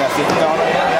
Gracias.